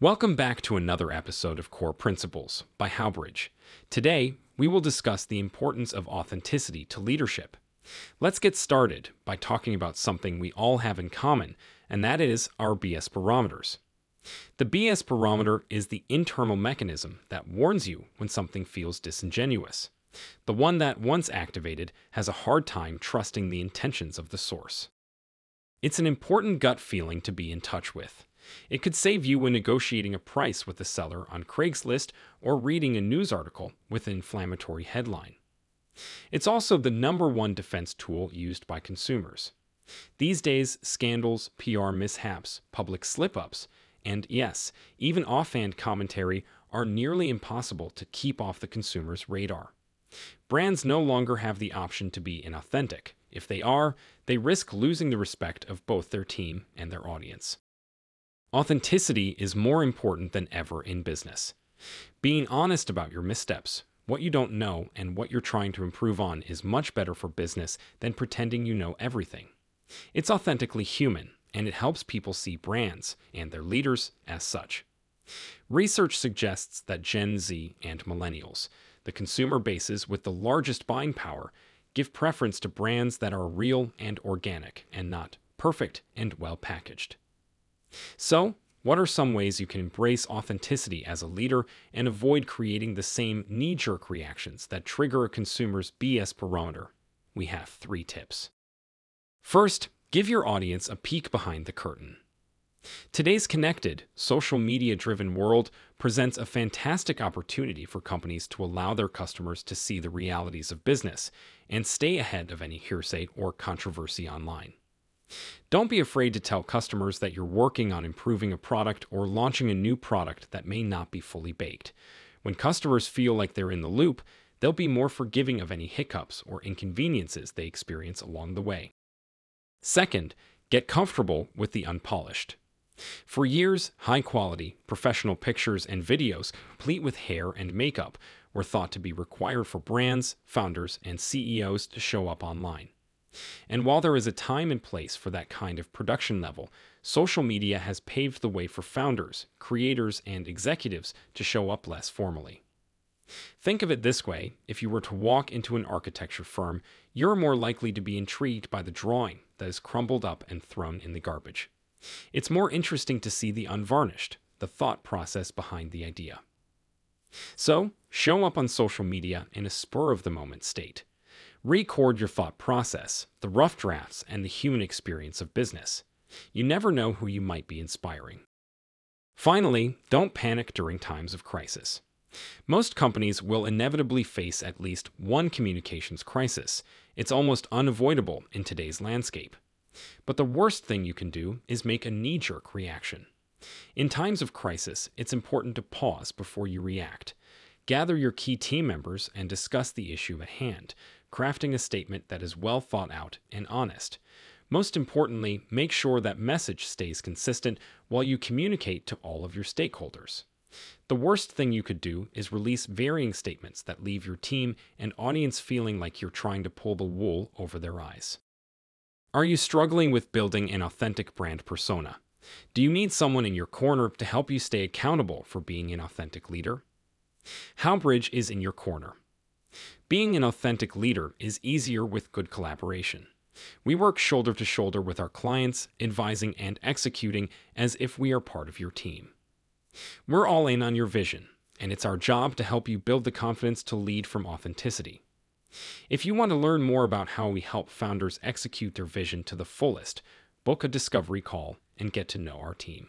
Welcome back to another episode of Core Principles by Howbridge. Today, we will discuss the importance of authenticity to leadership. Let's get started by talking about something we all have in common, and that is our BS barometers. The BS barometer is the internal mechanism that warns you when something feels disingenuous. The one that, once activated, has a hard time trusting the intentions of the source. It's an important gut feeling to be in touch with. It could save you when negotiating a price with a seller on Craigslist or reading a news article with an inflammatory headline. It's also the number one defense tool used by consumers. These days, scandals, PR mishaps, public slip ups, and yes, even offhand commentary are nearly impossible to keep off the consumer's radar. Brands no longer have the option to be inauthentic. If they are, they risk losing the respect of both their team and their audience. Authenticity is more important than ever in business. Being honest about your missteps, what you don't know, and what you're trying to improve on is much better for business than pretending you know everything. It's authentically human, and it helps people see brands and their leaders as such. Research suggests that Gen Z and millennials, the consumer bases with the largest buying power, give preference to brands that are real and organic and not perfect and well packaged. So, what are some ways you can embrace authenticity as a leader and avoid creating the same knee jerk reactions that trigger a consumer's BS barometer? We have three tips. First, give your audience a peek behind the curtain. Today's connected, social media driven world presents a fantastic opportunity for companies to allow their customers to see the realities of business and stay ahead of any hearsay or controversy online. Don't be afraid to tell customers that you're working on improving a product or launching a new product that may not be fully baked. When customers feel like they're in the loop, they'll be more forgiving of any hiccups or inconveniences they experience along the way. Second, get comfortable with the unpolished. For years, high quality, professional pictures and videos, complete with hair and makeup, were thought to be required for brands, founders, and CEOs to show up online. And while there is a time and place for that kind of production level, social media has paved the way for founders, creators, and executives to show up less formally. Think of it this way if you were to walk into an architecture firm, you're more likely to be intrigued by the drawing that is crumbled up and thrown in the garbage. It's more interesting to see the unvarnished, the thought process behind the idea. So, show up on social media in a spur of the moment state. Record your thought process, the rough drafts, and the human experience of business. You never know who you might be inspiring. Finally, don't panic during times of crisis. Most companies will inevitably face at least one communications crisis. It's almost unavoidable in today's landscape. But the worst thing you can do is make a knee jerk reaction. In times of crisis, it's important to pause before you react. Gather your key team members and discuss the issue at hand, crafting a statement that is well thought out and honest. Most importantly, make sure that message stays consistent while you communicate to all of your stakeholders. The worst thing you could do is release varying statements that leave your team and audience feeling like you're trying to pull the wool over their eyes. Are you struggling with building an authentic brand persona? Do you need someone in your corner to help you stay accountable for being an authentic leader? Howbridge is in your corner. Being an authentic leader is easier with good collaboration. We work shoulder to shoulder with our clients, advising and executing as if we are part of your team. We're all in on your vision, and it's our job to help you build the confidence to lead from authenticity. If you want to learn more about how we help founders execute their vision to the fullest, book a discovery call and get to know our team.